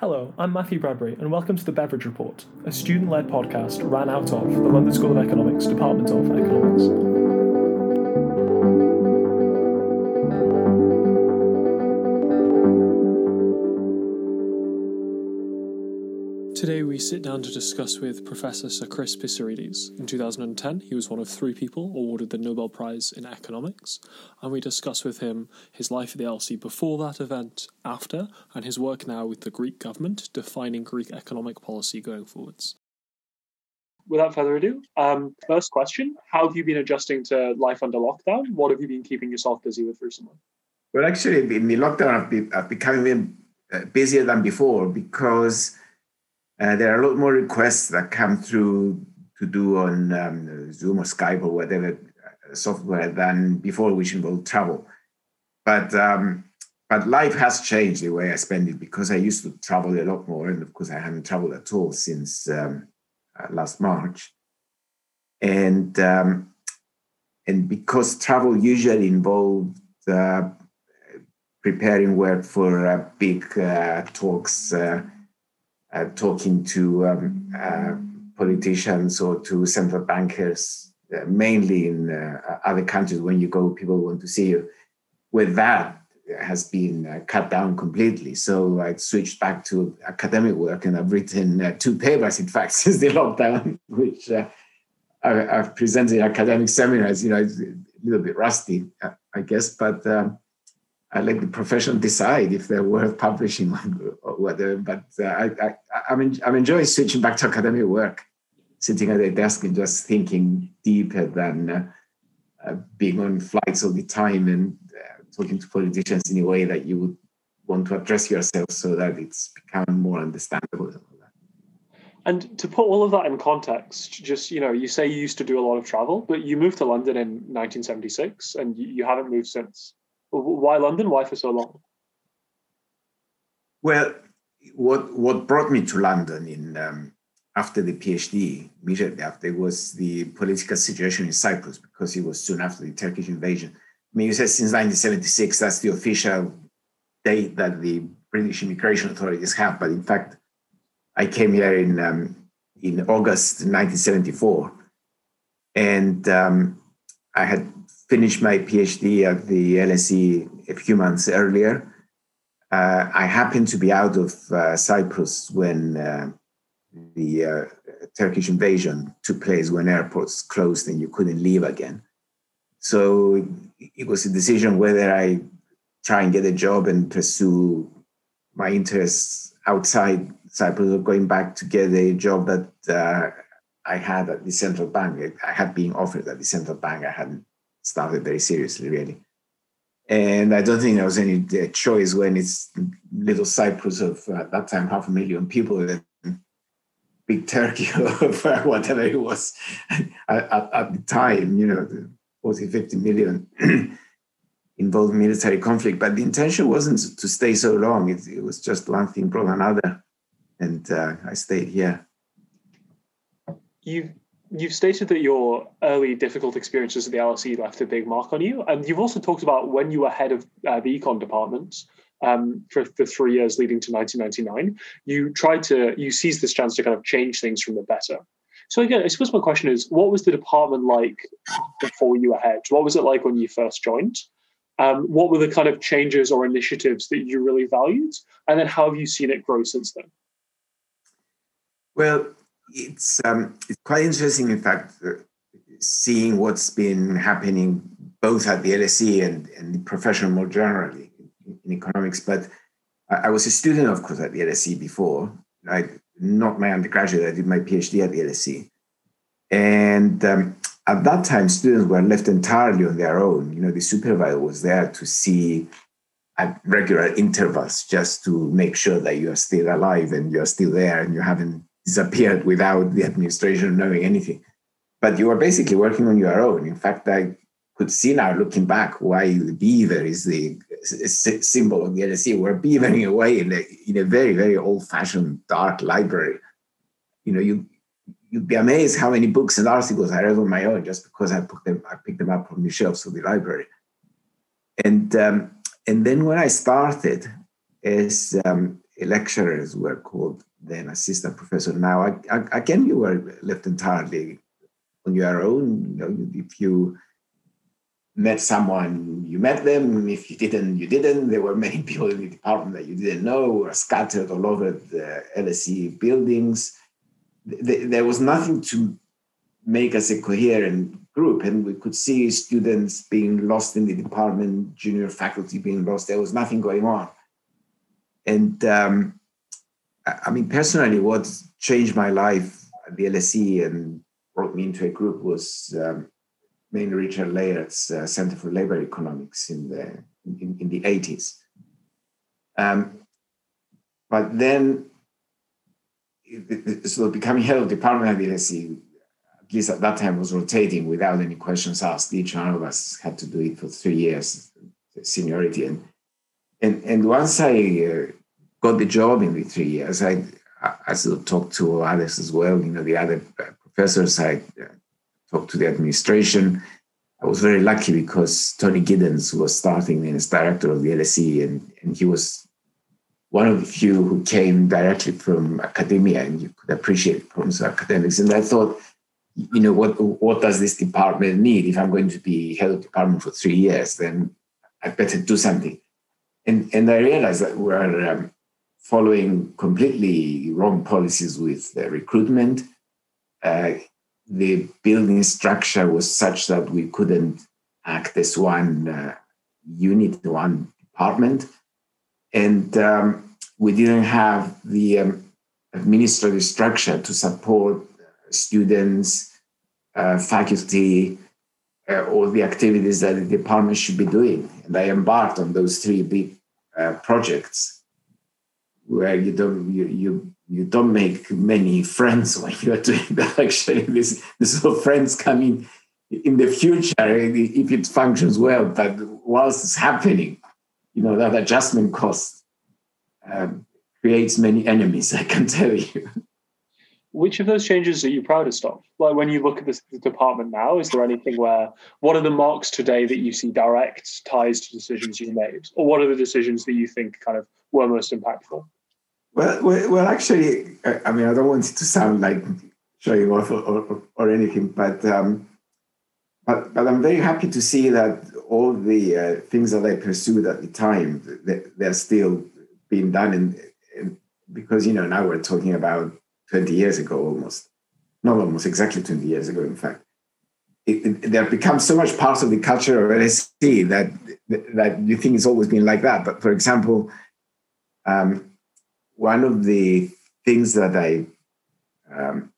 Hello, I'm Matthew Bradbury, and welcome to the Beveridge Report, a student led podcast ran out of the London School of Economics Department of Economics. Today we sit down to discuss with Professor Sir Chris Pissarides. In 2010, he was one of three people awarded the Nobel Prize in Economics, and we discuss with him his life at the LSE before that event, after, and his work now with the Greek government defining Greek economic policy going forwards. Without further ado, um, first question How have you been adjusting to life under lockdown? What have you been keeping yourself busy with recently? Well, actually, in the lockdown, I've, been, I've become even uh, busier than before because uh, there are a lot more requests that come through to do on um, Zoom or Skype or whatever uh, software than before, which involved travel. But um, but life has changed the way I spend it because I used to travel a lot more, and of course I haven't traveled at all since um, uh, last March. And um, and because travel usually involved uh, preparing work for uh, big uh, talks uh, talking to um, uh, politicians or to central bankers, uh, mainly in other countries. When you go, people want to see you. With that, has been uh, cut down completely. So I switched back to academic work, and I've written uh, two papers, in fact, since the lockdown, which uh, I, have presented academic seminars. You know, it's a little bit rusty, I guess, but um, I let the profession decide if they're worth publishing or whether. But uh, I, I, I'm, en- I'm enjoying switching back to academic work, sitting at a desk and just thinking deeper than uh, uh, being on flights all the time and uh, talking to politicians in a way that you would want to address yourself so that it's become more understandable. And to put all of that in context, just you know, you say you used to do a lot of travel, but you moved to London in 1976, and you, you haven't moved since. Why London? Why for so long? Well, what what brought me to London in um, after the PhD, immediately after, was the political situation in Cyprus because it was soon after the Turkish invasion. I mean, you said since 1976, that's the official date that the British immigration authorities have, but in fact, I came here in um, in August 1974, and um, I had finished my PhD at the LSE a few months earlier. Uh, I happened to be out of uh, Cyprus when uh, the uh, Turkish invasion took place, when airports closed and you couldn't leave again. So it was a decision whether I try and get a job and pursue my interests outside Cyprus or going back to get a job that uh, I had at the central bank. I had been offered at the central bank. I hadn't started very seriously, really. And I don't think there was any uh, choice when it's little Cyprus of uh, at that time half a million people and big Turkey or whatever it was at, at, the time, you know, 40, 50 million involved military conflict. But the intention wasn't to stay so long. It, it was just one thing brought another. And uh, I stayed here. You you've stated that your early difficult experiences at the LSE left a big mark on you, and you've also talked about when you were head of uh, the econ department um, for the three years leading to 1999. You tried to you seized this chance to kind of change things from the better. So again, I suppose my question is, what was the department like before you were head? What was it like when you first joined? Um, what were the kind of changes or initiatives that you really valued, and then how have you seen it grow since then? Well, it's um, it's quite interesting, in fact, uh, seeing what's been happening both at the LSE and, and the profession more generally in, in economics. But I, I, was a student, of course, at the LSE before. I not my undergraduate. I did my PhD at the LSE, and um, at that time, students were left entirely on their own. You know, the supervisor was there to see at regular intervals just to make sure that you are still alive and you are still there and you haven't disappeared without the administration knowing anything. But you were basically working on your own. In fact, I could see now looking back why the beaver is the symbol of the LSE. We're beavering away in a, in a very, very old fashioned dark library. You know, you, you'd be amazed how many books and articles I read on my own just because I, put them, I picked them up from the shelves of the library. And, um, and then when I started as um, a lecturer, as we were called then, assistant professor. Now, again, you were left entirely on your own. You know, if you met someone, you met them. If you didn't, you didn't. There were many people in the department that you didn't know, were scattered all over the LSE buildings. There was nothing to make us a coherent group, and we could see students being lost in the department, junior faculty being lost. There was nothing going on. And um, I mean, personally, what changed my life at the LSE and brought me into a group was um, mainly Richard Layard's uh, Center for Labor Economics in the in, in the 80s. Um, but then, so becoming head of department at the LSE, at least at that time, was rotating without any questions asked. Each one of us had to do it for three years, seniority. And and and once I uh, got the job in the three years, I I of talked to others as well. You know, the other professors I uh, talked to the administration. I was very lucky because Tony Giddens was starting as director of the LSE, and, and he was one of the few who came directly from academia, and you could appreciate problems of academics. And I thought, you know, what what does this department need? If I'm going to be head of department for three years, then I better do something. And and I realized that we're um, following completely wrong policies with the recruitment. Uh, the building structure was such that we couldn't act as one uh, unit, one department. And um, we didn't have the um, administrative structure to support students, uh, faculty, uh, all the activities that the department should be doing. And I embarked on those three big uh, projects where you don't you, you you don't make many friends when you are doing that. Actually, this this of friends coming in the future if it functions well. But whilst it's happening, you know that adjustment cost um, creates many enemies. I can tell you. Which of those changes are you proudest of? Like when you look at this department now, is there anything where what are the marks today that you see direct ties to decisions you made, or what are the decisions that you think kind of were most impactful? Well, well, well, actually, I mean, I don't want it to sound like showing off or, or, or anything, but um, but but I'm very happy to see that all the uh, things that I pursued at the time they're still being done, and because you know now we're talking about 20 years ago almost, not almost exactly 20 years ago, in fact. It, it, they have become so much part of the culture of LSE that that you think it's always been like that. But for example, um, one of the things that I um,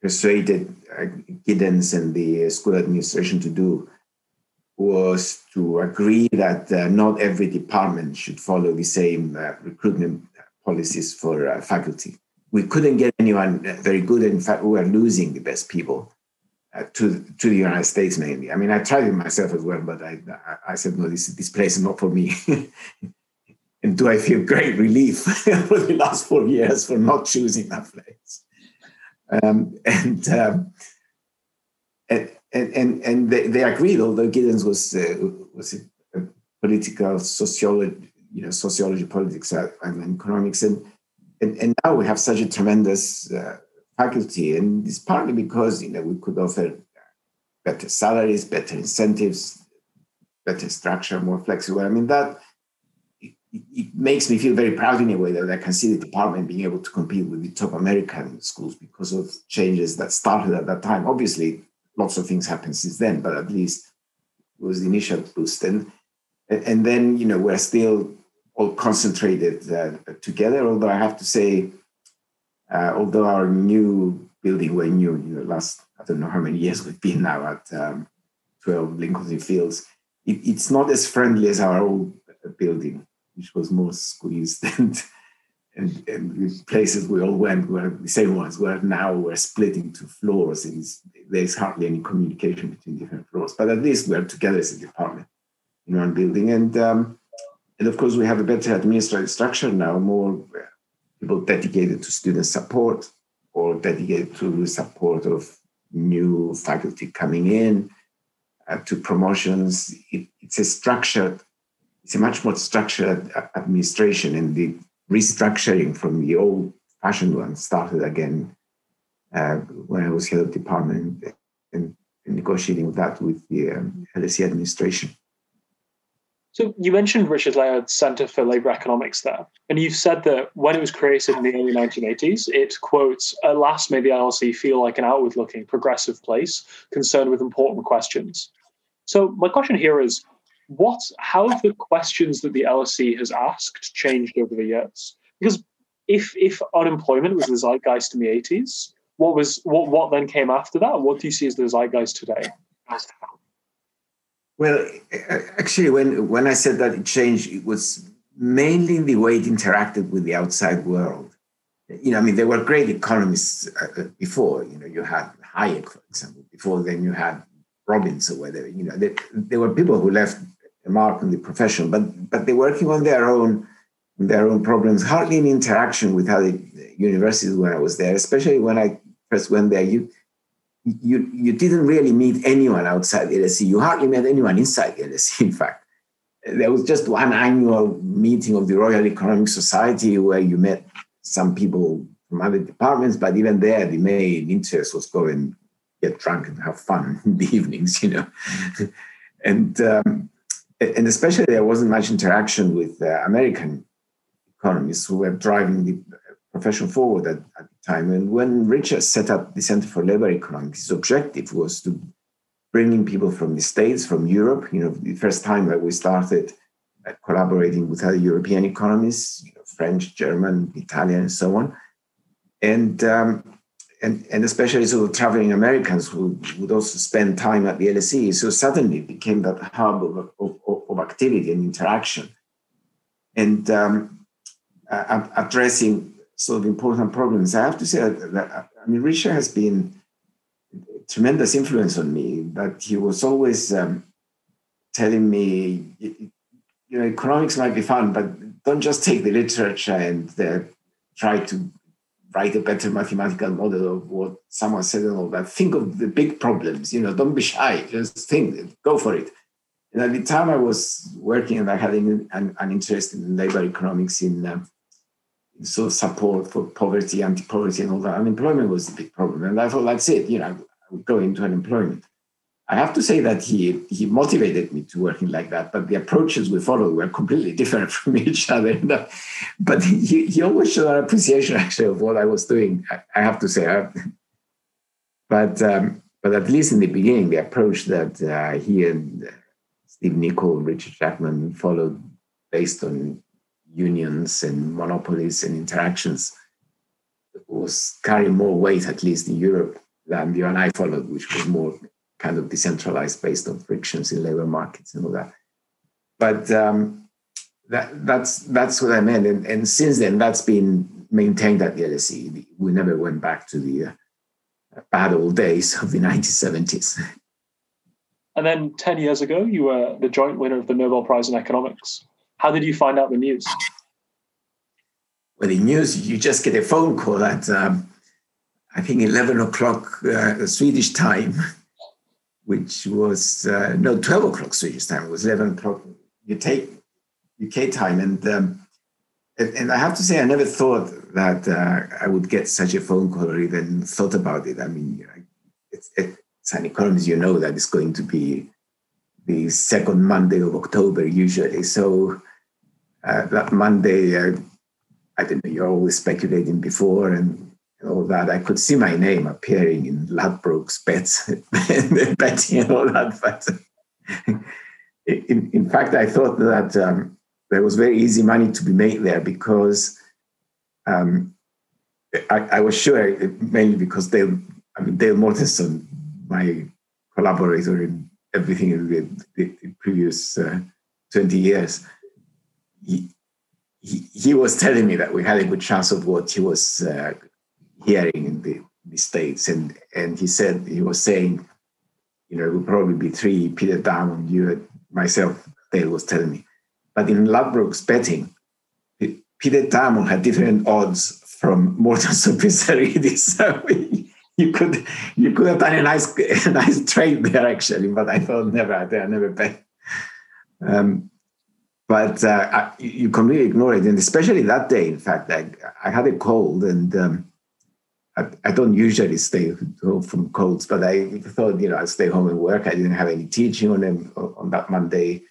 persuaded uh, Giddens and the school administration to do was to agree that uh, not every department should follow the same uh, recruitment policies for uh, faculty. We couldn't get anyone very good. In fact, we were losing the best people uh, to to the United States mainly. I mean, I tried it myself as well, but I I, I said no, this this place is not for me. and do I feel great relief for the last four years for not choosing that place? Um, and, um, and and and they, they agreed, although Giddens was uh, was a, political sociology, you know, sociology, politics, uh, and economics, and, and and now we have such a tremendous uh, faculty, and it's partly because you know we could offer better salaries, better incentives, better structure, more flexible. I mean that it makes me feel very proud in a way that I can see the department being able to compete with the top American schools because of changes that started at that time. Obviously, lots of things happened since then, but at least it was the initial boost. And, and then, you know, we're still all concentrated uh, together, although I have to say, uh, although our new building, we're new, you know, last, I don't know how many years we've been now at um, 12 Lincoln Fields, it, it's not as friendly as our old building which was more squeezed and and, and the places we all went were the same ones where now we're split into floors. And there's hardly any communication between different floors but at least we're together as a department in one building. And um, and of course we have a better administrative structure now more people dedicated to student support or dedicated to the support of new faculty coming in uh, to promotions. It, it's a structured it's a much more structured administration and the restructuring from the old fashioned one started again uh, when I was head of department and, and negotiating that with the um, LSE administration. So you mentioned Richard Layard's Centre for Labour Economics there, and you've said that when it was created in the early 1980s, it quotes, "At last, made the LSE feel like an outward-looking, progressive place concerned with important questions." So my question here is, what? How have the questions that the LSE has asked changed over the years? Because if if unemployment was the zeitgeist in the 80s, what was what what then came after that? What do you see as the zeitgeist today? Well, actually, when when I said that it changed, it was mainly in the way it interacted with the outside world. You know, I mean, there were great economists uh, uh, before. You know, you had Hayek, for example. Before then, you had Robbins or whatever. You know, there, there were people who left mark on the profession, but but they're working on their own their own problems. Hardly any interaction with other universities when I was there, especially when I first went there. You you you didn't really meet anyone outside the LSE. You hardly met anyone inside the LSE. In fact, there was just one annual meeting of the Royal Economic Society where you met some people from other departments, but even there, the main interest was go and get drunk and have fun in the evenings, you know. and um, and especially there wasn't much interaction with American economists who were driving the profession forward at, at the time. And when Richard set up the Center for Labor Economics, his objective was to bring in people from the States, from Europe. You know, the first time that we started uh, collaborating with other European economists, you know, French, German, Italian, and so on. And um, and, and especially of traveling Americans who would also spend time at the LSE. So suddenly it became that hub of, of, of activity and interaction. And um, uh, addressing sort of important problems. I have to say that, that I mean, Richard has been tremendous influence on me. but he was always um, telling me, you know, economics might be fun, but don't just take the literature and uh, try to write a better mathematical model of what someone said and all that. Think of the big problems. You know, don't be shy. Just think. Go for it. And at the time, I was working and I had an, an interest in labor economics in. Um, so support for poverty, anti-poverty, and all that. Unemployment was the big problem, and I thought that's it. You know, I would go into unemployment. I have to say that he he motivated me to working like that, but the approaches we followed were completely different from each other. But he, he always showed an appreciation actually of what I was doing. I, have to say, but um, but at least in the beginning, the approach that uh, he and Steve Nickell, Richard Jackman followed, based on unions and monopolies and interactions was carrying more weight, at least in Europe, than the one I followed, which was more kind of decentralized based on frictions in labor markets and all that. But um, that, that's that's what I meant. And, and, since then, that's been maintained at the LSE. We never went back to the uh, bad old days of the 1970s. And then 10 years ago, you were the joint winner of the Nobel Prize in Economics. How did you find out the news? Well, the news, you just get a phone call at, um, I think, 11 o'clock uh, Swedish time, which was, uh, no, 12 o'clock Swedish time. It was 11 o'clock you take UK time. And, um, and, I have to say, I never thought that uh, I would get such a phone call or even thought about it. I mean, it's, it's an economist, you know that it's going to be the second Monday of October usually. So uh, that Monday, uh, I don't know, you're always speculating before and all that. I could see my name appearing in Ladbrokes bets, betting and all that. But in, in fact, I thought that um, there was very easy money to be made there because um, I, I, was sure, mainly because Dale, I mean, Dale Mortensen, my collaborator in everything in the, the, the previous uh, 20 years, he, he, he, was telling me that we had a good chance of what he was uh, hearing in the, the, States. And, and he said, he was saying, you know, it would probably be three, Peter Diamond, you, myself, Dale was telling me. But in Ladbrokes betting, Peter Diamond had different odds from Mortensen Pissarides. So you could you could have done a nice a nice trade there actually, but I thought never I never bet. Um, but uh, I, you completely ignore it. And especially that day, in fact, I, I had a cold and um, I, I, don't usually stay home from colds, but I thought, you know, I'd stay home and work. I didn't have any teaching on them on that Monday.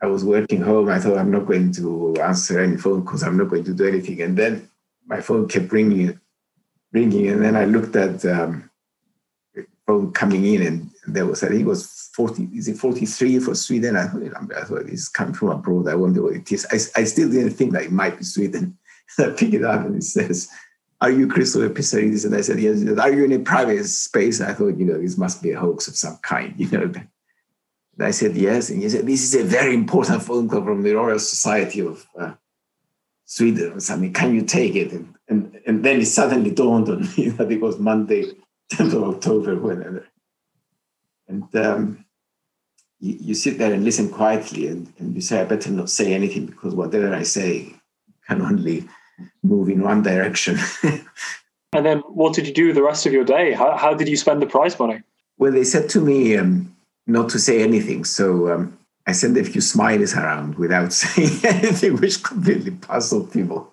I was working home. I thought I'm not going to answer any phone calls. I'm not going to do anything. And then my phone kept ringing, ringing, and then I looked at um, phone coming in, and there was I think it was forty. Is it forty three for Sweden? I thought, I thought it's coming from abroad. I wonder what it is. I, I still didn't think that it might be Sweden. I pick it up and it says, "Are you Christopher Pissarides?" And I said, "Yes." Said, Are you in a private space? I thought, you know, this must be a hoax of some kind, you know. And I said yes, and he said, "This is a very important phone call from the Royal Society of." Uh, Sweden or something. Can you take it? And, and, and then it suddenly dawned on me that it was Monday, 10th of October, whenever. And um, you, you, sit there and listen quietly, and, and you say, I better not say anything because whatever I say can only move in one direction. and then what did you do the rest of your day? How, how did you spend the prize money? Well, they said to me um, not to say anything. So um, I sent a few smileys around without saying anything, which completely puzzled people.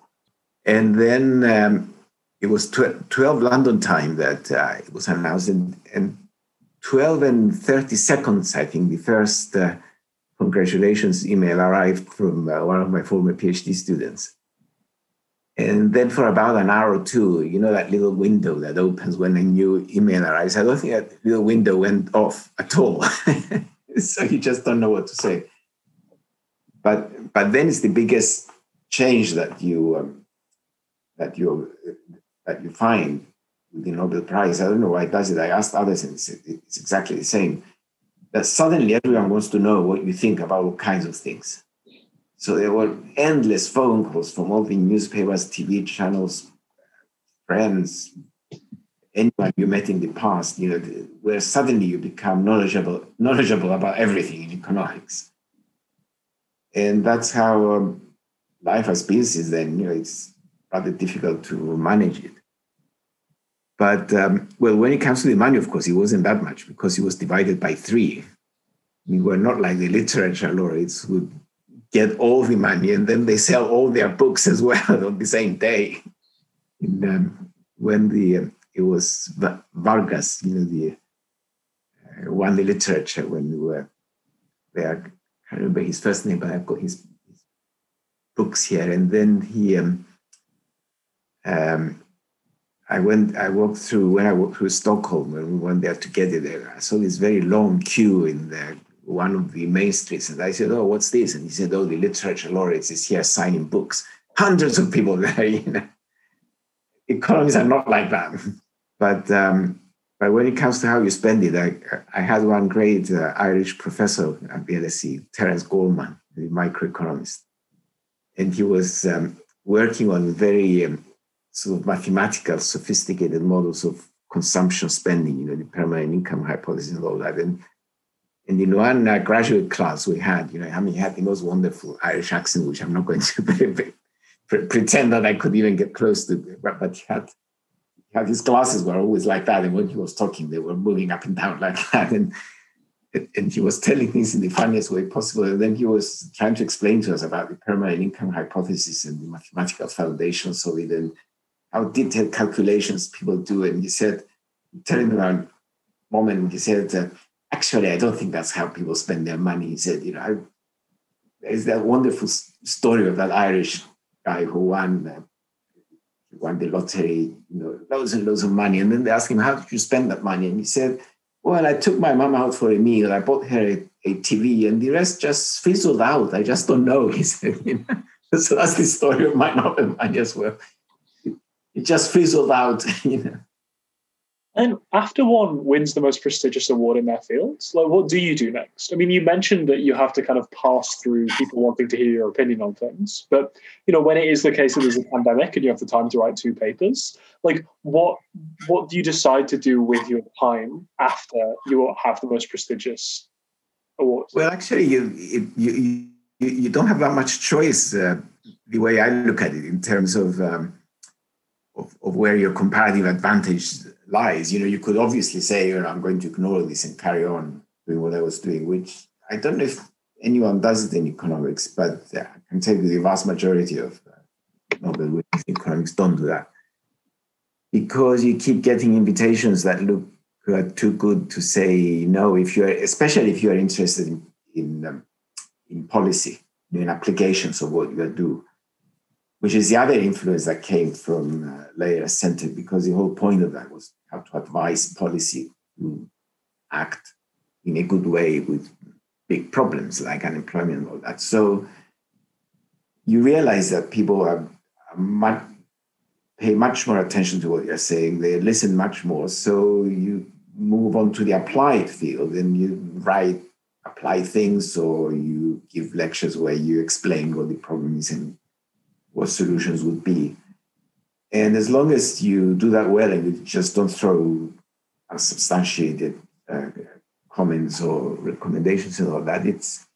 And then um, it was 12 London time that uh, it was announced, and, and 12 and 30 seconds, I think, the first uh, congratulations email arrived from uh, one of my former PhD students. And then for about an hour or two, you know, that little window that opens when a new email arrives, I don't think that little window went off at all. so you just don't know what to say. But but then it's the biggest change that you um, that you that you find with the Nobel Prize. I don't know why it does it. I asked others, and it's, it's exactly the same. That suddenly everyone wants to know what you think about all kinds of things. So there were endless phone calls from all the newspapers, TV channels, friends, anyone you met in the past, you know, where suddenly you become knowledgeable, knowledgeable about everything in economics. And that's how um, life has been since then. You know, it's rather difficult to manage it. But um, well, when it comes to the money, of course, it wasn't that much because it was divided by three. We were not like the literature laureates who get all the money and then they sell all their books as well on the same day. In, um, when the um, it was Vargas, you know, the uh, the literature when we were there. I remember his first name, but I've got his, his books here. And then he, um, um, I went, I walked through when I walked through Stockholm when we went there together. There, I saw this very long queue in the one of the main streets, and I said, "Oh, what's this?" And he said, "Oh, the literature laureates is here signing books. Hundreds of people there, you know." economies are not like that. But um, but when it comes to how you spend it, I, I had one great uh, Irish professor at the LSE, Terence Gorman, the microeconomist, and he was um, working on very um, sort of mathematical, sophisticated models of consumption spending, you know, the permanent income hypothesis and all that. And, in one uh, graduate class we had, you know, I mean, he had the most wonderful Irish accent, which I'm not going to pretend that I could even get close to, but, he had, he had his glasses were always like that, and when he was talking, they were moving up and down like that, and and he was telling things in the funniest way possible. And then he was trying to explain to us about the permanent income hypothesis and the mathematical foundations of it, and how detailed calculations people do. And he said, telling about a moment, he said, uh, actually, I don't think that's how people spend their money. He said, you know, there's that wonderful story of that Irish guy who won uh, won the lottery, you know, loads and loads of money. And then they asked him, How did you spend that money? And he said, Well, I took my mom out for a meal. I bought her a, a TV, and the rest just fizzled out. I just don't know. He said, you know? So that's the story of my Nobel money as well. It just fizzled out, you know. And after one wins the most prestigious award in their fields, like what do you do next? I mean, you mentioned that you have to kind of pass through people wanting to hear your opinion on things, but you know, when it is the case that there's a pandemic and you have the time to write two papers, like what what do you decide to do with your time after you have the most prestigious awards? Well, actually, you you you, you don't have that much choice. Uh, the way I look at it, in terms of, um, of of where your comparative advantage lies. You know, you could obviously say, you know, I'm going to ignore this and carry on doing what I was doing, which I don't know if anyone does it in economics, but I can tell you the vast majority of uh, Nobel winners in economics don't do that because you keep getting invitations that look uh, too good to say no. If you're, especially if you are interested in in, um, in policy, in applications of what you do, which is the other influence that came from uh, Center, because the whole point of that was how to advise policy to act in a good way with big problems like unemployment and all that. So you realize that people are, are much, pay much more attention to what you're saying. They listen much more. So you move on to the applied field and you write apply things or you give lectures where you explain what the problem is and what solutions would be. And as long as you do that well and you just don't throw unsubstantiated uh, comments or recommendations and all that, it's,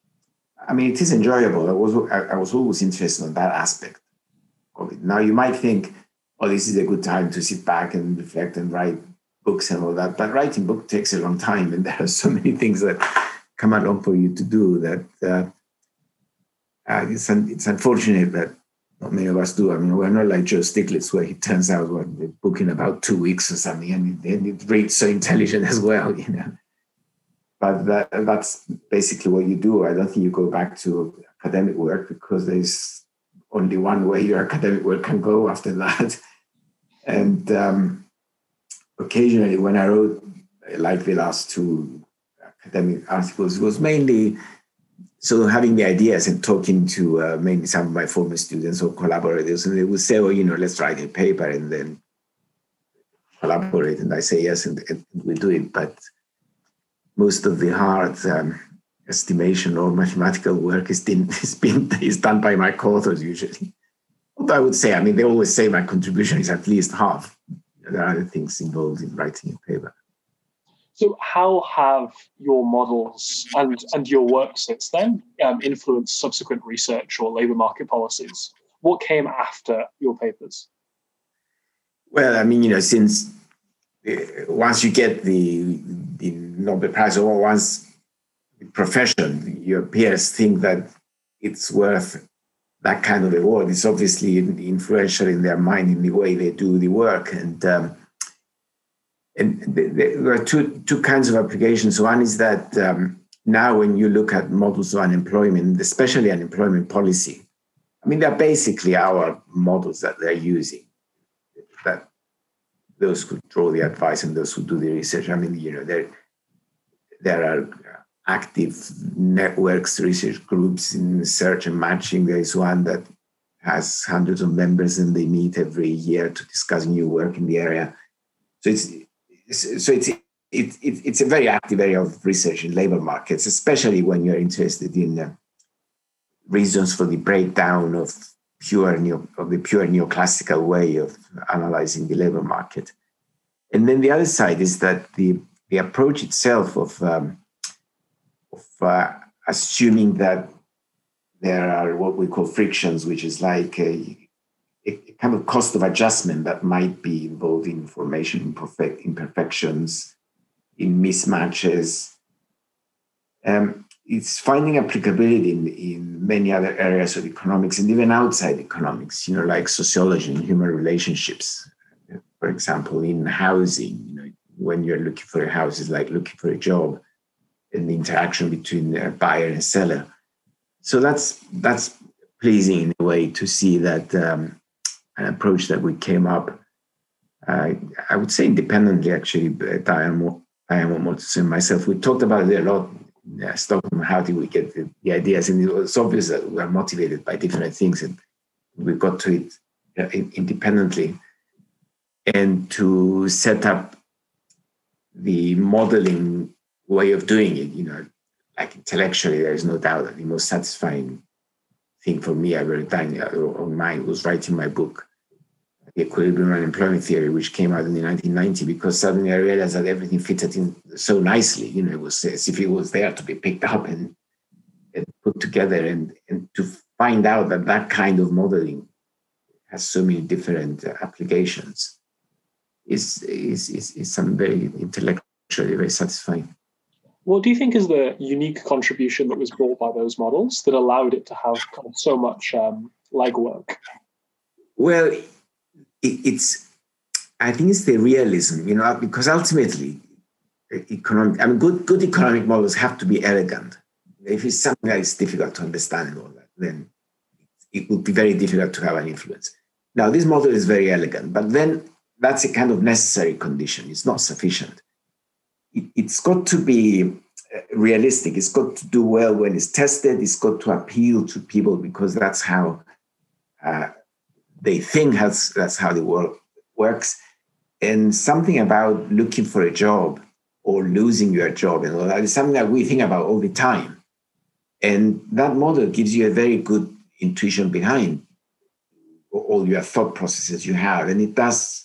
I mean, it is enjoyable. I was, I, was always interested in that aspect of it. Now, you might think, oh, this is a good time to sit back and reflect and write books and all that. But writing book takes a long time, and there are so many things that come along for you to do that uh, uh, it's, un- it's unfortunate that many of us do. I mean, we're not like Joe Stiglitz, where he turns out what book in about two weeks or something, and it, it reads so intelligent as well, you know. But that, that's basically what you do. I don't think you go back to academic work because there's only one way your academic work can go after that. And um, occasionally, when I wrote like the last two academic articles, it was mainly so having the ideas and talking to uh, maybe some of my former students or collaborators, and they would say, "Well, you know, let's write a paper and then collaborate." And I say yes, and, and we do it. But most of the hard um, estimation or mathematical work is, been, is, been, is done by my co-authors usually. Although I would say, I mean, they always say my contribution is at least half. There are other things involved in writing a paper. So, how have your models and, and your work since then um, influenced subsequent research or labour market policies? What came after your papers? Well, I mean, you know, since uh, once you get the, the Nobel Prize or once the profession, your peers think that it's worth that kind of award. It's obviously influential in their mind in the way they do the work. And um, and there are two two kinds of applications. One is that um, now when you look at models of unemployment, especially unemployment policy, I mean they're basically our models that they're using. That those who draw the advice and those who do the research. I mean, you know, there there are active networks, research groups in search and matching. There is one that has hundreds of members and they meet every year to discuss new work in the area. So it's so it's it, it, it's a very active area of research in labor markets, especially when you're interested in uh, reasons for the breakdown of pure neo, of the pure neoclassical way of analyzing the labor market. And then the other side is that the the approach itself of um, of uh, assuming that there are what we call frictions, which is like a a kind of cost of adjustment that might be involved in imperfect, imperfections, in mismatches. Um, it's finding applicability in, in many other areas of economics and even outside economics, you know, like sociology and human relationships. For example, in housing, you know, when you're looking for a house, it's like looking for a job and the interaction between a buyer and seller. So that's that's pleasing in a way to see that um, an approach that we came up, uh, I would say independently, actually, Diane, Diane Motors and myself, we talked about it a lot. Yeah, Stockholm, how did we get the, the, ideas? And it was obvious that we are motivated by different things, and we got to it uh, independently. And to set up the modeling way of doing it, you know, like intellectually, there is no doubt that the most satisfying thing for me ever done on mine was writing my book, The Equilibrium Unemployment Theory, which came out in the 1990, because suddenly I realized that everything fitted in so nicely. You know, it was as if it was there to be picked up and, and put together, and, and to find out that that kind of modeling has so many different uh, applications is, is, is, is something very intellectually very satisfying. What do you think is the unique contribution that was brought by those models that allowed it to have kind of so much um, legwork? Well, it, it's I think it's the realism, you know, because ultimately, economic I mean, good good economic models have to be elegant. If it's something that is difficult to understand and all that, then it would be very difficult to have an influence. Now, this model is very elegant, but then that's a kind of necessary condition. It's not sufficient. It, it's got to be uh, realistic. It's got to do well when it's tested. It's got to appeal to people because that's how uh, they think has, that's how the world works. And something about looking for a job or losing your job and all that is something that we think about all the time. And that model gives you a very good intuition behind all your thought processes you have. And it does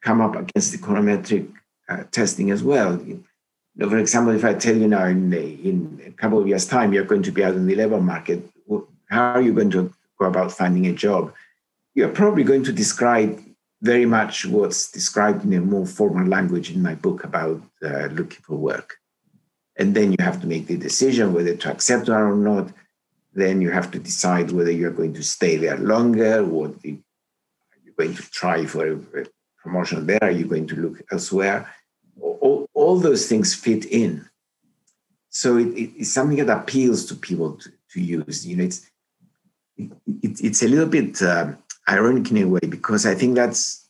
come up against the econometric uh, testing as well. For example, if I tell you now in, in a couple of years' time you're going to be out in the labor market, how are you going to go about finding a job? You're probably going to describe very much what's described in a more formal language in my book about uh, looking for work. And then you have to make the decision whether to accept or not then you have to decide whether you're going to stay there longer, what the, are you going to try for a promotion there, are you going to look elsewhere? All, all those things fit in. So it, it, it's something that appeals to people to, to use. You know, it's it, it's a little bit uh, ironic in a way because I think that's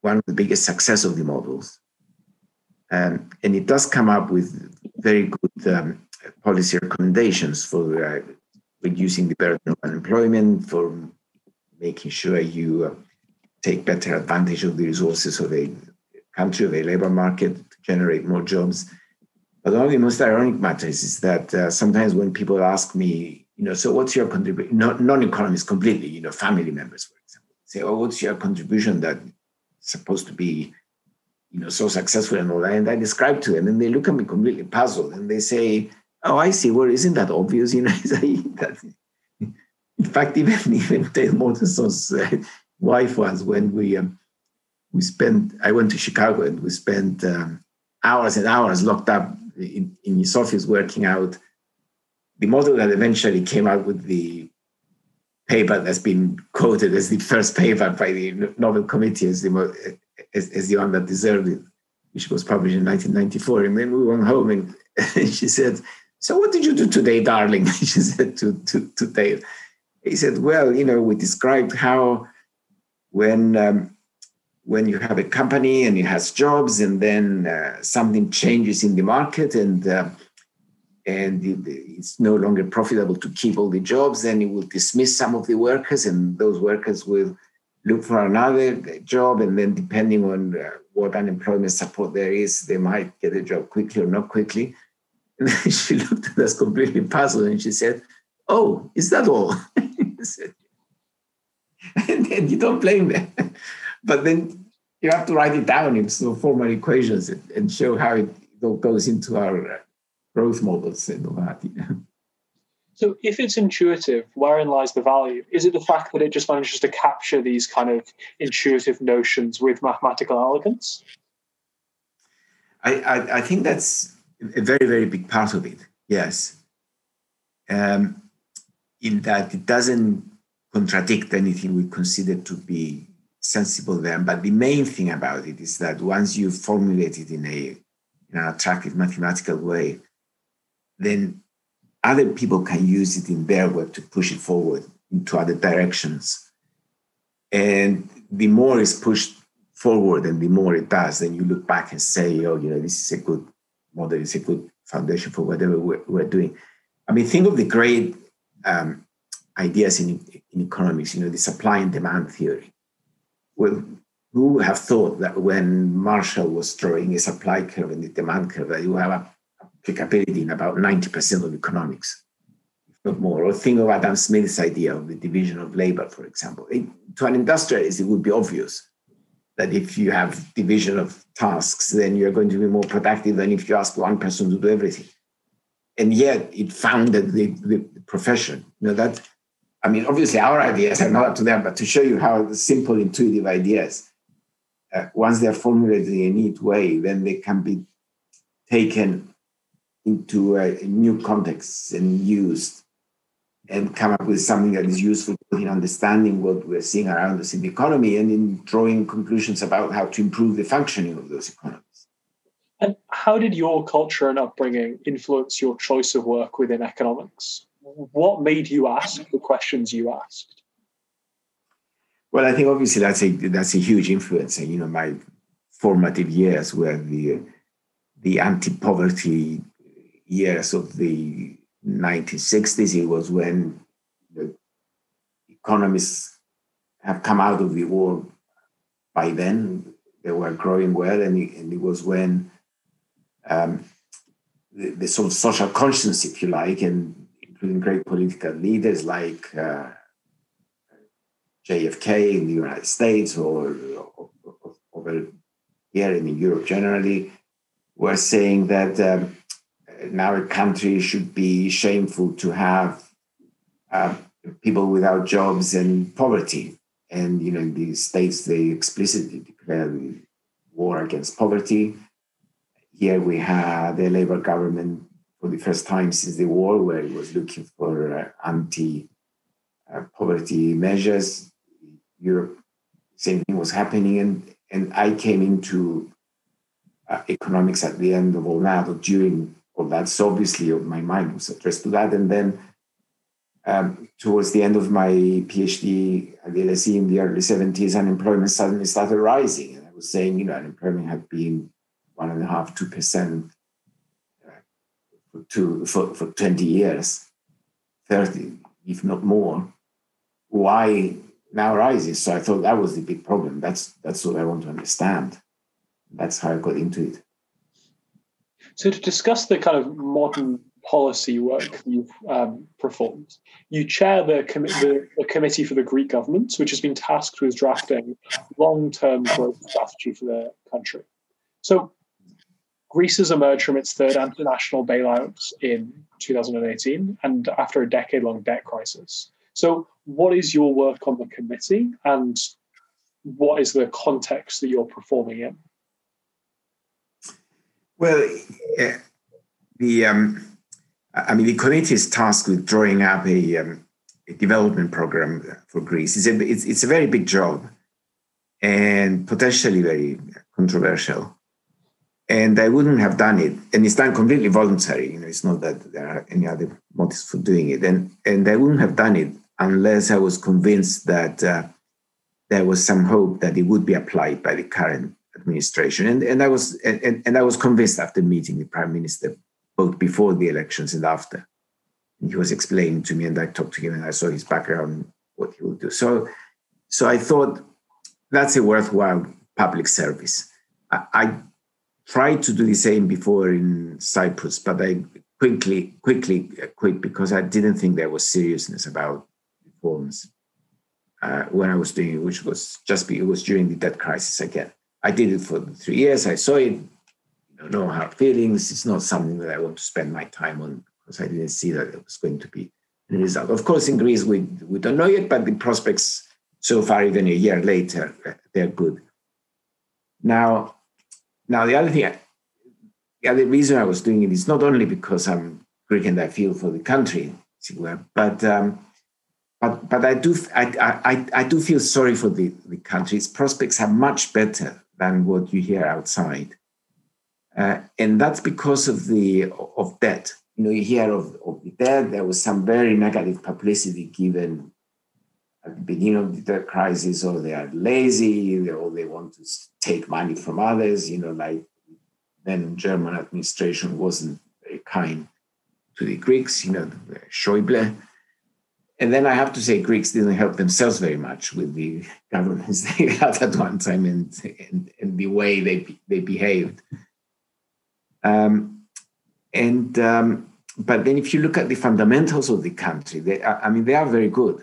one of the biggest success of the models, um, and it does come up with very good um, policy recommendations for uh, reducing the burden of unemployment, for making sure you uh, take better advantage of the resources of a country, of a labor market to generate more jobs. But one of the most ironic matters is that uh, sometimes when people ask me, you know, so what's your contribution? Non-economists completely, you know, family members, for example, say, oh, what's your contribution that's supposed to be, you know, so successful and all that? And I describe to them, and they look at me completely puzzled, and they say, Oh, I see. Well, isn't that obvious? You know, in fact, even even Dale Mortensen's uh, wife was when we um, we spent. I went to Chicago and we spent um, hours and hours locked up in, in his office working out the model that eventually came out with the paper that's been quoted as the first paper by the Nobel Committee as the as, as the one that deserved it, which was published in 1994. And then we went home and, she said, so what did you do today, darling? she said to, to, to. He said, well, you know, we described how when um, when you have a company and it has jobs and then uh, something changes in the market and uh, and it's no longer profitable to keep all the jobs, then it will dismiss some of the workers and those workers will look for another job. And then depending on uh, what unemployment support there is, they might get a job quickly or not quickly. And she looked at us completely puzzled and she said, Oh, is that all? and then you don't blame them. But then you have to write it down in some formal equations and show how it all goes into our growth models and all that. So, if it's intuitive, wherein lies the value? Is it the fact that it just manages to capture these kind of intuitive notions with mathematical elegance? I, I, I think that's a very, very big part of it, yes. Um, in that it doesn't contradict anything we consider to be sensible there. But the main thing about it is that once you formulate it in, a, in an attractive mathematical way, then other people can use it in their work to push it forward into other directions. And the more it's pushed forward and the more it does, then you look back and say, oh, you know, this is a good model it's a good foundation for whatever we're, we're doing. I mean, think of the great um, ideas in, in economics, you know, the supply and demand theory. Well, who have thought that when Marshall was drawing a supply curve and the demand curve, that you have applicability in about 90% of economics, if not more. Or think of Adam Smith's idea of the division of labor, for example. It, to an industrialist, it would be obvious that if you have division of tasks, then you're going to be more productive than if you ask one person to do everything. And yet it founded the, the profession. You know that I mean, obviously our ideas are not up to them, but to show you how the simple, intuitive ideas, uh, once they're formulated in a neat way, then they can be taken into a new context and used and come up with something that is useful in understanding what we're seeing around us in the economy and in drawing conclusions about how to improve the functioning of those economies. And how did your culture and upbringing influence your choice of work within economics? What made you ask the questions you asked? Well, I think obviously that's a that's a huge influence. You know, my formative years were the the anti-poverty years of the 1960s. It was when the economists have come out of the war. By then, they were growing well, and it, and it was when um, the, the, sort of social conscience, if you like, and including great political leaders like uh, JFK in the United States or, over here in Europe generally, were saying that um, now a country should be shameful to have uh, people without jobs and poverty. And you know, in the states, they explicitly declare war against poverty. Here we had the Labour government for the first time since the war, where it was looking for uh, anti-poverty uh, measures. Europe, same thing was happening, and and I came into uh, economics at the end of all that, or during all that. So obviously, my mind was addressed to that, and then um, towards the end of my PhD at the LSE in the early 70s, unemployment suddenly started rising. And I was saying, you know, unemployment had been one and a half, two percent uh, for, two, for, for 20 years, 30, if not more. Why now rises? So I thought that was the big problem. That's that's what I want to understand. That's how I got into it. So to discuss the kind of modern policy work you've um, performed. You chair the, com- the, the, committee for the Greek government, which has been tasked with drafting long-term growth strategy for the country. So, Greece has emerged from its third international bailout in 2018, and after a decade-long debt crisis. So, what is your work on the committee, and what is the context that you're performing in? Well, the um, I mean, the committee is tasked with drawing up a, um, a development program for Greece. It's a, it's, it's a very big job and potentially very controversial. And I wouldn't have done it. And it's done completely voluntary. You know, it's not that there are any other motives for doing it. And and I wouldn't have done it unless I was convinced that uh, there was some hope that it would be applied by the current administration. And and I was and, and I was convinced after meeting the prime minister both before the elections and after. And he was explaining to me, and I talked to him, and I saw his background, what he would do. So, so I thought that's a worthwhile public service. I, I tried to do the same before in Cyprus, but I quickly quickly quit because I didn't think there was seriousness about reforms uh, when I was doing it, which was just it was during the debt crisis again. I did it for three years. I saw it no hard feelings. It's not something that I want to spend my time on because I didn't see that it was going to be the result. Of course, in Greece, we, we don't know yet, but the prospects so far, even a year later, they're good. Now, now the other thing, the other reason I was doing it is not only because I'm Greek and I feel for the country, but um, but but I do I, I I do feel sorry for the the country. Its prospects are much better than what you hear outside. Uh, and that's because of the of debt. You know, you hear of, of the debt. There was some very negative publicity given at the beginning of the crisis, or they are lazy, or they want to take money from others. You know, like then German administration wasn't very kind to the Greeks. You know, Schäuble. And then I have to say, Greeks didn't help themselves very much with the governments they had at one time and, and, and the way they, they behaved. Um, and um, but then if you look at the fundamentals of the country, they I mean, they are very good.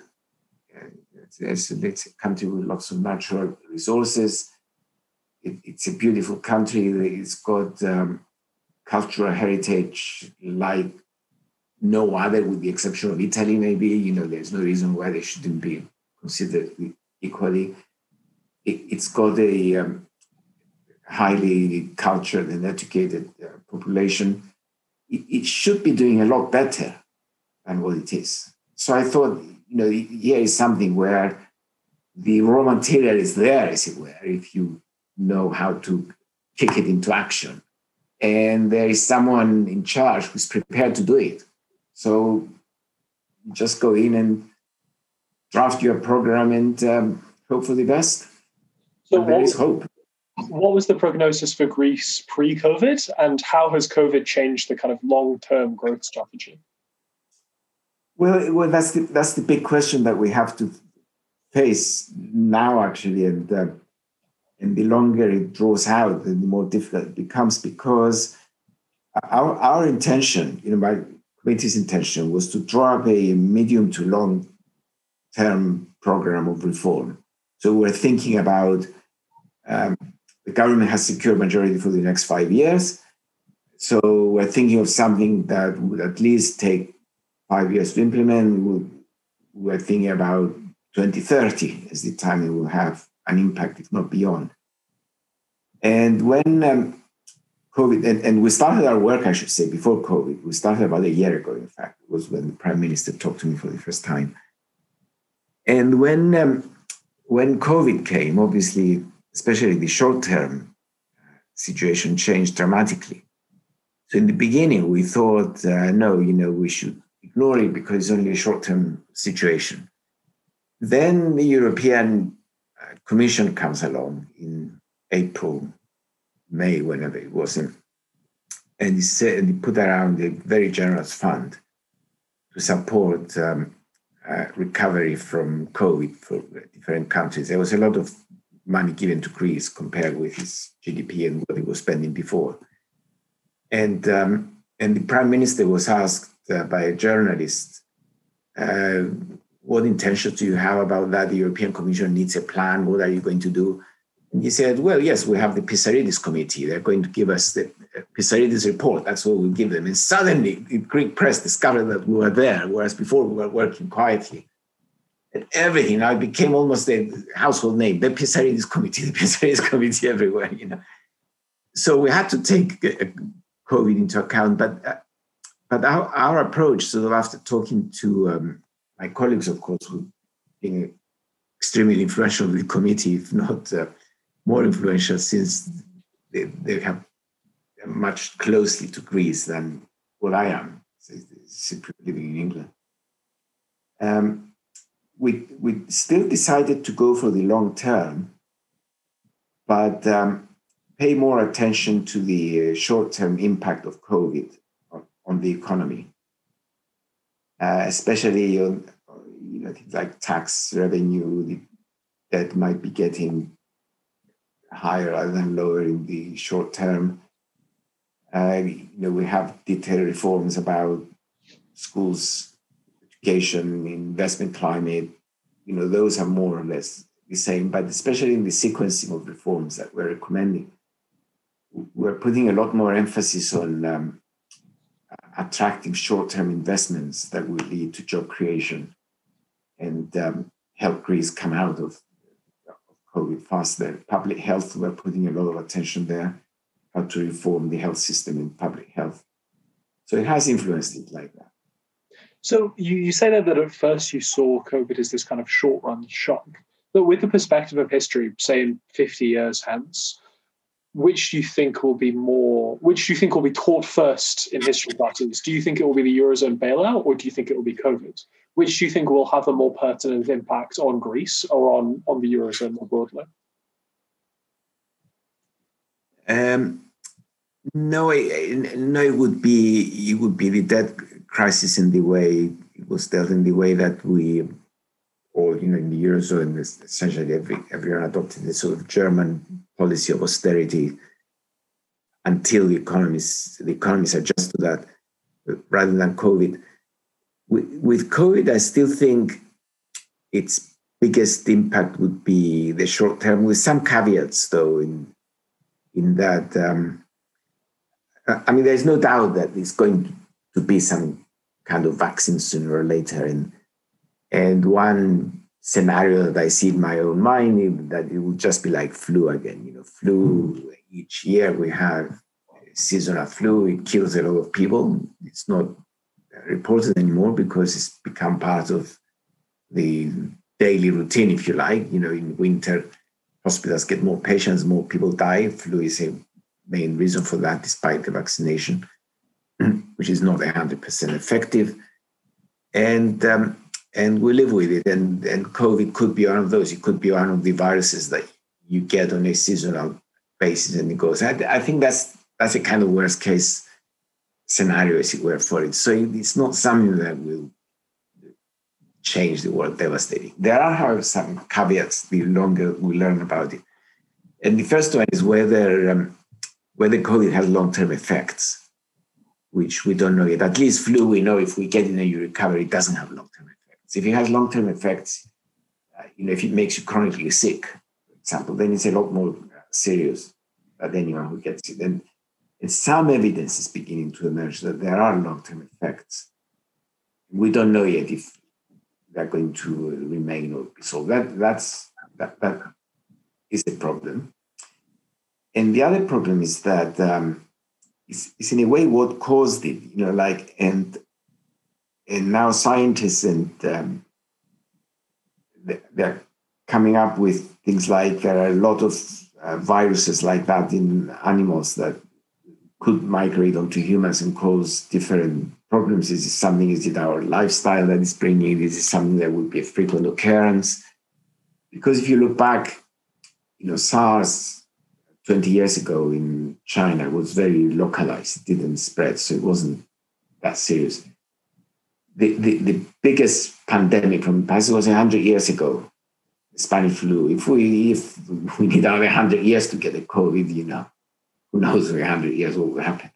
It's, it's, a country with lots of natural resources. It, it's a beautiful country. It's got um, cultural heritage like no other, with the exception of Italy, maybe. You know, there's no reason why they shouldn't be considered equally. It, has got a um, highly cultured and educated uh, population. it, it should be doing a lot better than what it is. So I thought, you know, here is something where the raw material is there, as it were, if you know how to kick it into action. And there is someone in charge who's prepared to do it. So just go in and draft your program and um, hope for the best. So there is hope. What was the prognosis for Greece pre-COVID, and how has COVID changed the kind of long-term growth strategy? Well, well, that's the that's the big question that we have to face now, actually, and uh, and the longer it draws out, the more difficult it becomes because our our intention, you know, my committee's intention was to draw up a medium to long term program of reform. So we're thinking about um, the government has secured majority for the next five years. So we're thinking of something that would at least take five years to implement. We're thinking about 2030 as the time it will have an impact, if not beyond. And when um, COVID, and, and we started our work, I should say, before COVID, we started about a year ago, in fact, it was when the prime minister talked to me for the first time. And when, um, when COVID came, obviously especially the short term situation changed dramatically. So in the beginning, we thought, uh, no, you know, we should ignore because it's only a short term situation. Then the European uh, Commission comes along in April, May, whenever it was, and, he said, and he put around a very generous fund to support um, uh, recovery from COVID for different countries. There was a lot of money given to Greece compared with his GDP and what he was spending before. And um, and the prime minister was asked by a journalist, uh, "What intentions do you have about that? The European Commission needs a plan. What are you going to do?" And he said, "Well, yes, we have the Pissarides committee. They're going to give us the uh, Pissarides report. That's what we'll give them." And suddenly, the Greek press discovered that we were there, whereas before we were working quietly And everything. I became almost a household name. The Pissarides committee, the Pissarides committee everywhere, you know. So we had to take uh, COVID into account, but uh, but our, our approach, sort of after talking to um, my colleagues, of course, who being extremely influential with the committee, if not uh, more influential, since they, they have much closely to Greece than what I am, simply living in England. Um, we, we still decided to go for the long term, but um, pay more attention to the uh, short term impact of COVID on, the economy, uh, especially on you know, things like tax revenue that might be getting higher rather than lower in the short term. Uh, you know, we have detailed reforms about schools education, investment climate, you know, those are more or less the same, but especially in the sequencing of reforms that we're recommending, we're putting a lot more emphasis on um, attracting short-term investments that will lead to job creation and um, help Greece come out of, of COVID faster. Public health, we're putting a lot of attention there, how to reform the health system in public health. So it has influenced it like that. So you, you say that, that at first you saw COVID as this kind of short run shock. But with the perspective of history, say in 50 years hence, which do you think will be more, which do you think will be taught first in history classes? Do you think it will be the Eurozone bailout or do you think it will be COVID? Which do you think will have a more pertinent impact on Greece or on, on the Eurozone more broadly? Um, no, no, it would be it would be the debt crisis in the way it was dealt in the way that we all, you know, in the Eurozone, essentially every, everyone adopted this sort of German policy of austerity until the economies, the economies adjust to that rather than COVID. With, COVID, I still think its biggest impact would be the short term, with some caveats, though, in in that um, I mean, there's no doubt that it's going to be some kind of vaccine sooner or later. And and one scenario that I see in my own mind that it will just be like flu again. You know, flu each year we have seasonal flu. It kills a lot of people. It's not reported anymore because it's become part of the daily routine, if you like. You know, in winter, hospitals get more patients, more people die. Flu is a main reason for that, despite the vaccination, which is not 100% effective. And um, and we live with it. And, and COVID could be one of those. It could be one of the viruses that you get on a seasonal basis and it goes. I, I think that's that's a kind of worst case scenario, as it were, for it. So it's not something that will change the world devastating. There are, however, some caveats the longer we learn about it. And the first one is whether um, whether COVID has long-term effects, which we don't know yet. At least flu, we know if we get in and you recover, it doesn't have long-term effects. If it has long-term effects, uh, you know, if it makes you chronically sick, for example, then it's a lot more serious than anyone who gets it. And, and some evidence is beginning to emerge that there are long-term effects. We don't know yet if they're going to remain or be solved. That that's that that is a problem. And the other problem is that um, it's, it's in a way what caused it, you know, like and and now scientists and um, they're coming up with things like there are a lot of uh, viruses like that in animals that could migrate onto humans and cause different problems. Is it something? Is it our lifestyle that is bringing? Is it something that would be a frequent occurrence? Because if you look back, you know, SARS 20 years ago in China was very localized, it didn't spread, so it wasn't that serious. The, the, the biggest pandemic from past was 100 years ago, Spanish flu. If we, if we need another 100 years to get a COVID, you know, who knows in 100 years what will happen.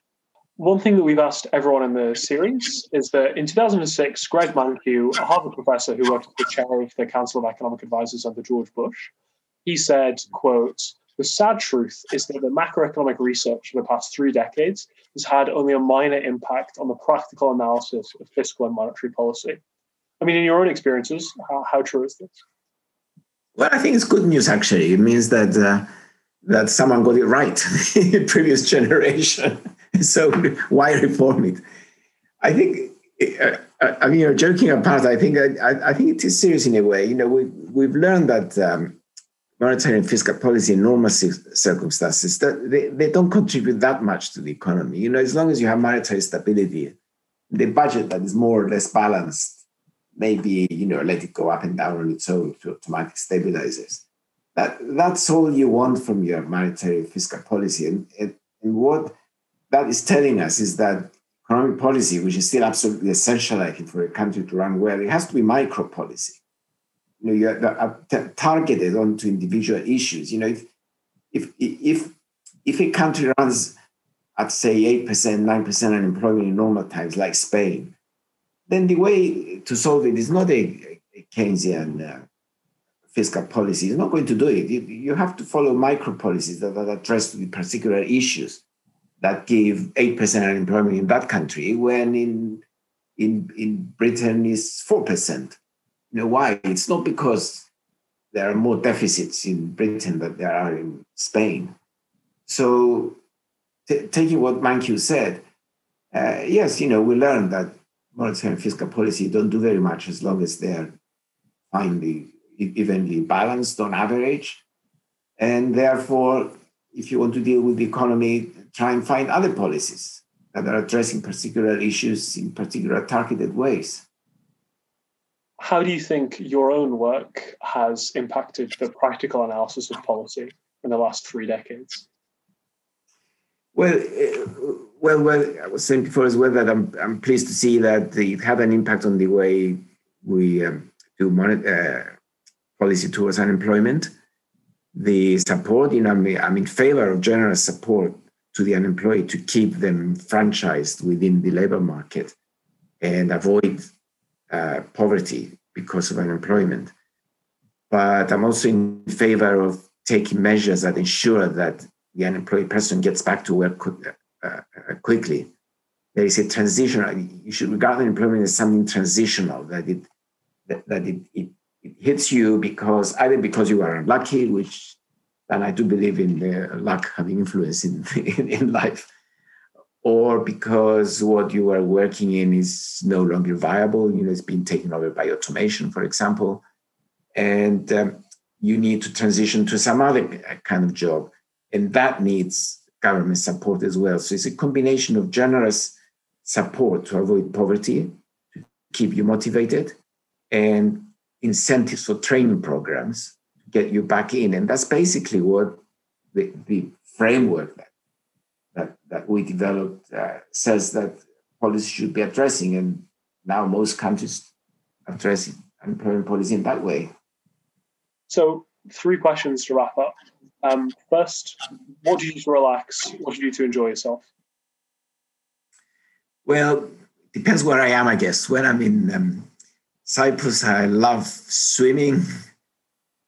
One thing that we've asked everyone in the series is that in 2006, Greg Mankiw, a Harvard professor who worked as the chair of the Council of Economic Advisors under George Bush, he said, quote, the sad truth is that the macroeconomic research for the past three decades has had only a minor impact on the practical analysis of fiscal and monetary policy. I mean, in your own experiences, how, how true is this? Well, I think it's good news, actually. It means that uh, that someone got it right in previous generation. so why reform it? I think. Uh, uh, I mean, you're joking apart. I think I, I, think it is serious in a way. You know, we we've learned that um, monetary and fiscal policy in normal circumstances they, they don't contribute that much to the economy. You know, as long as you have monetary stability, the budget that is more or less balanced, maybe you know, let it go up and down on its own to automatic stabilizers. That that's all you want from your monetary fiscal policy. And, and, and what that is telling us is that economic policy, which is still absolutely essential, I think, for a country to run well, it has to be micro policy. You know, you're uh, t- targeted onto individual issues. You know, if if if if a country runs at say eight percent, nine percent unemployment in normal times, like Spain, then the way to solve it is not a, a Keynesian uh, fiscal policy. It's not going to do it. You, you have to follow micro policies that, that address the particular issues that give 8% unemployment in that country when in, in, in Britain is 4%. You know why? It's not because there are more deficits in Britain than there are in Spain. So, t- taking what Mankiw said, uh, yes, you know, we learned that monetary and fiscal policy don't do very much as long as they're finely evenly balanced on average. And therefore, if you want to deal with the economy, try and find other policies that are addressing particular issues in particular targeted ways. How do you think your own work has impacted the practical analysis of policy in the last three decades? Well, uh, well, well, I was saying before as well that I'm, I'm pleased to see that it had an impact on the way we um, do uh, policy towards unemployment. The support, you know, I'm in favor of generous support to the unemployed to keep them franchised within the labor market and avoid uh, poverty because of unemployment. But I'm also in favor of taking measures that ensure that the unemployed person gets back to work uh, uh, quickly. There is a transition. You should regard unemployment as something transitional, that it that, it, it, it hits you because either because you are unlucky, which and I do believe in the luck having influence in, in, in life. Or because what you are working in is no longer viable, you know, it's been taken over by automation, for example, and um, you need to transition to some other kind of job, and that needs government support as well. So it's a combination of generous support to avoid poverty, to keep you motivated, and incentives for training programs to get you back in. And that's basically what the, the framework that, that, that we developed uh, says that policy should be addressing. And now most countries address unemployment policy in that way. So, three questions to wrap up. Um, first, what do you do to relax? What do you do to enjoy yourself? Well, depends where I am, I guess. When I'm in um, Cyprus, I love swimming,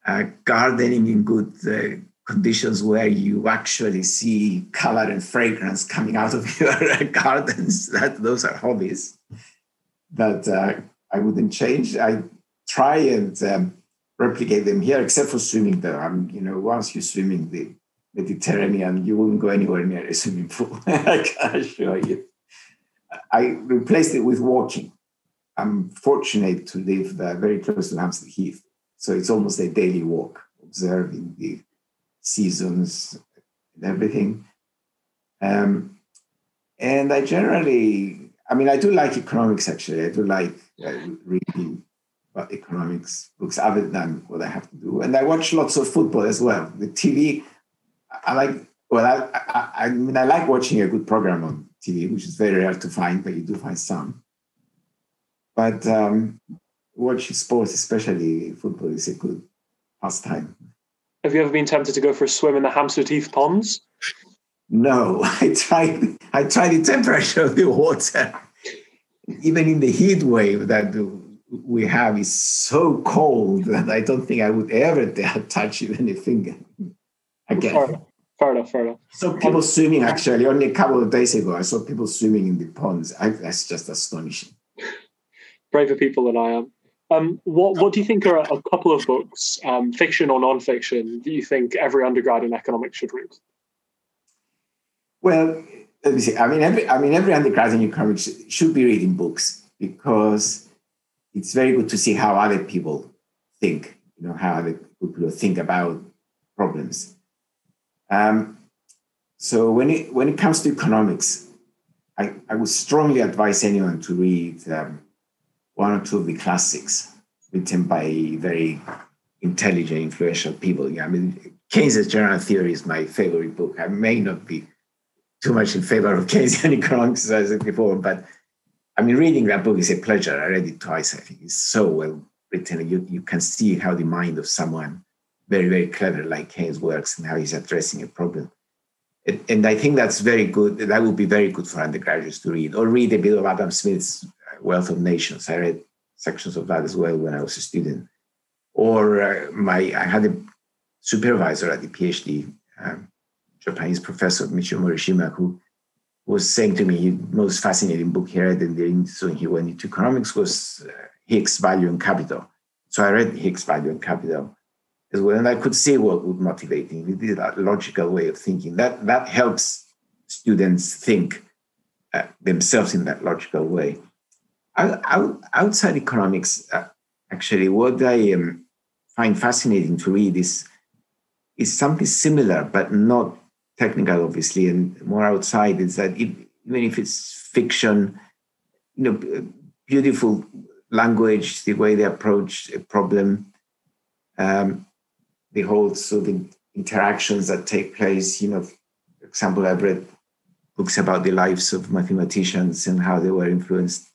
uh, gardening in good uh, conditions where you actually see color and fragrance coming out of your gardens. That those are hobbies that uh, I wouldn't change. I try and um, replicate them here, except for swimming. Though I'm, you know, once you swim in the Mediterranean, you wouldn't go anywhere near a swimming pool. I can assure you. I replaced it with walking. I'm fortunate to live uh, very close to Hampstead Heath, so it's almost a daily walk, observing the seasons and everything. Um, and I generally, I mean, I do like economics actually. I do like uh, reading about economics books other than what I have to do. And I watch lots of football as well. The TV, I like, well, I, I, I mean, I like watching a good program on TV, which is very rare to find, but you do find some. But um, watching sports, especially football, is a good pastime. Have you ever been tempted to go for a swim in the Hampstead Heath ponds? No, I tried. I tried the temperature of the water. Even in the heat wave that we have is so cold that I don't think I would ever dare touch even a finger again. Fair enough. Fair enough. Fair enough. So people swimming actually only a couple of days ago. I saw people swimming in the ponds. I, that's just astonishing. Braver people than I am. Um, what What do you think are a couple of books, um, fiction or non-fiction, that you think every undergrad in economics should read? Well, let me see. I mean, every I mean every undergrad in economics should be reading books because it's very good to see how other people think. You know how other people think about problems. Um, so when it when it comes to economics, I, I would strongly advise anyone to read um, one or two of the classics written by very intelligent, influential people. Yeah, I mean, Keynes's General Theory is my favorite book. I may not be too much in favor of Keynesian economics, as I said before, but I mean, reading that book is a pleasure. I read it twice. I think it's so well written. You, you can see how the mind of someone very, very clever like Keynes works and how he's addressing a problem. And, and I think that's very good. That would be very good for undergraduates to read, or read a bit of Adam Smith's Wealth of Nations. I read sections of that as well when I was a student. Or uh, my, I had a supervisor at the PhD, um, Japanese professor Michio Morishima, who was saying to me most fascinating book he read and then so he went into economics was uh, Hicks Value and Capital. So I read Hicks Value and Capital as well, and I could see what would motivate him. It is a logical way of thinking. That that helps students think uh, themselves in that logical way. Out, outside economics, uh, actually, what I um, find fascinating to read is is something similar, but not technical, obviously, and more outside. Is that it, even if it's fiction, you know, beautiful language, the way they approach a problem, um, the whole sort of interactions that take place. You know, for example, I've read books about the lives of mathematicians and how they were influenced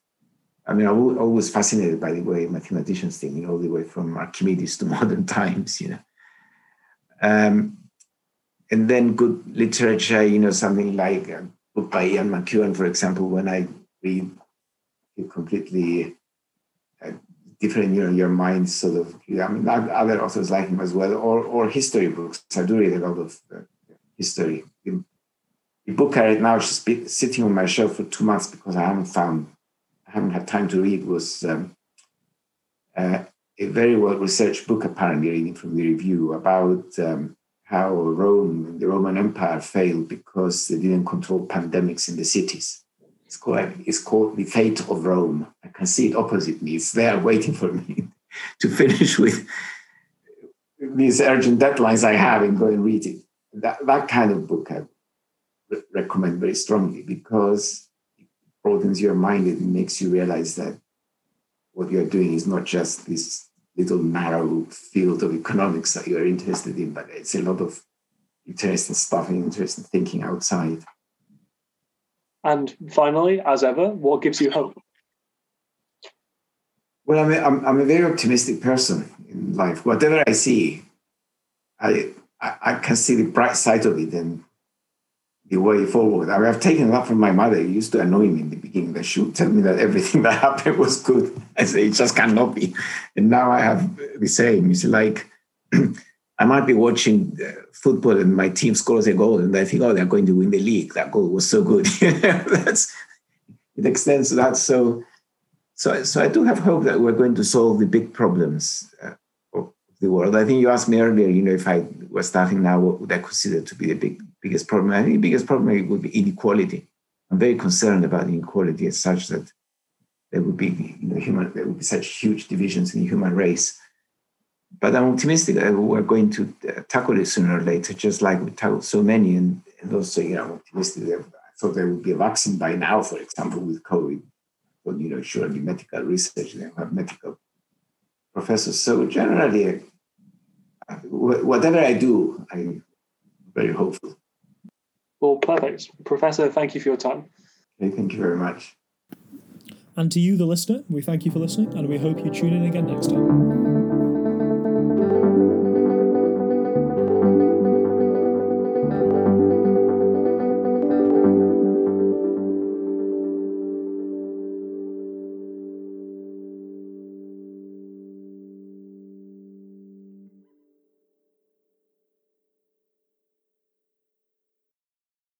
I mean, I'm always fascinated by the way mathematicians think, you know, all the way from Archimedes to modern times, you know. Um, and then good literature, you know, something like a book by Ian McEwan, for example, when I read it completely uh, different, you know, your mind sort of, I mean, other authors like him as well, or, or history books. I do read a lot of uh, history. The, the book I read now is sitting on my shelf for two months because I haven't found I haven't had time to read was um, uh, a very well researched book, apparently, reading from the review about um, how Rome, and the Roman Empire, failed because they didn't control pandemics in the cities. It's called, it's called The Fate of Rome. I can see it opposite me. It's there waiting for me to finish with these urgent deadlines I have and go and read it. That, that kind of book I re- recommend very strongly because broadens your mind it makes you realize that what you're doing is not just this little narrow field of economics that you're interested in, but it's a lot of interesting stuff and interesting thinking outside. And finally, as ever, what gives you hope? Well, I'm a, I'm, I'm a very optimistic person in life. Whatever I see, I, I, I can see the bright side of it and the way forward. I mean, I've taken lot from my mother. It used to annoy me in the beginning that she would tell me that everything that happened was good. I say it just cannot be. And now I have the same. It's like I might be watching uh, football and my team scores a goal and I think, oh, they're going to win the league. That goal was so good. That's it extends to that. So, so, so I do have hope that we're going to solve the big problems uh, of the world. I think you asked me earlier, you know, if I was starting now, what would I consider to be the big biggest problem? I think the biggest problem would be inequality. I'm very concerned about inequality as such that there would be, you know, human, there would be such huge divisions in the human race but I'm optimistic that we're going to uh, tackle it sooner or later, just like we tackled so many. And, and also, you know, I'm optimistic that I thought there would be a vaccine by now, for example, with COVID. But, you know, surely medical research, they have medical professors. So generally, uh, whatever I do, I'm very hopeful. Well, perfect. Professor, thank you for your time. Okay, thank you very much. And to you, the listener, we thank you for listening and we hope you tune in again next time.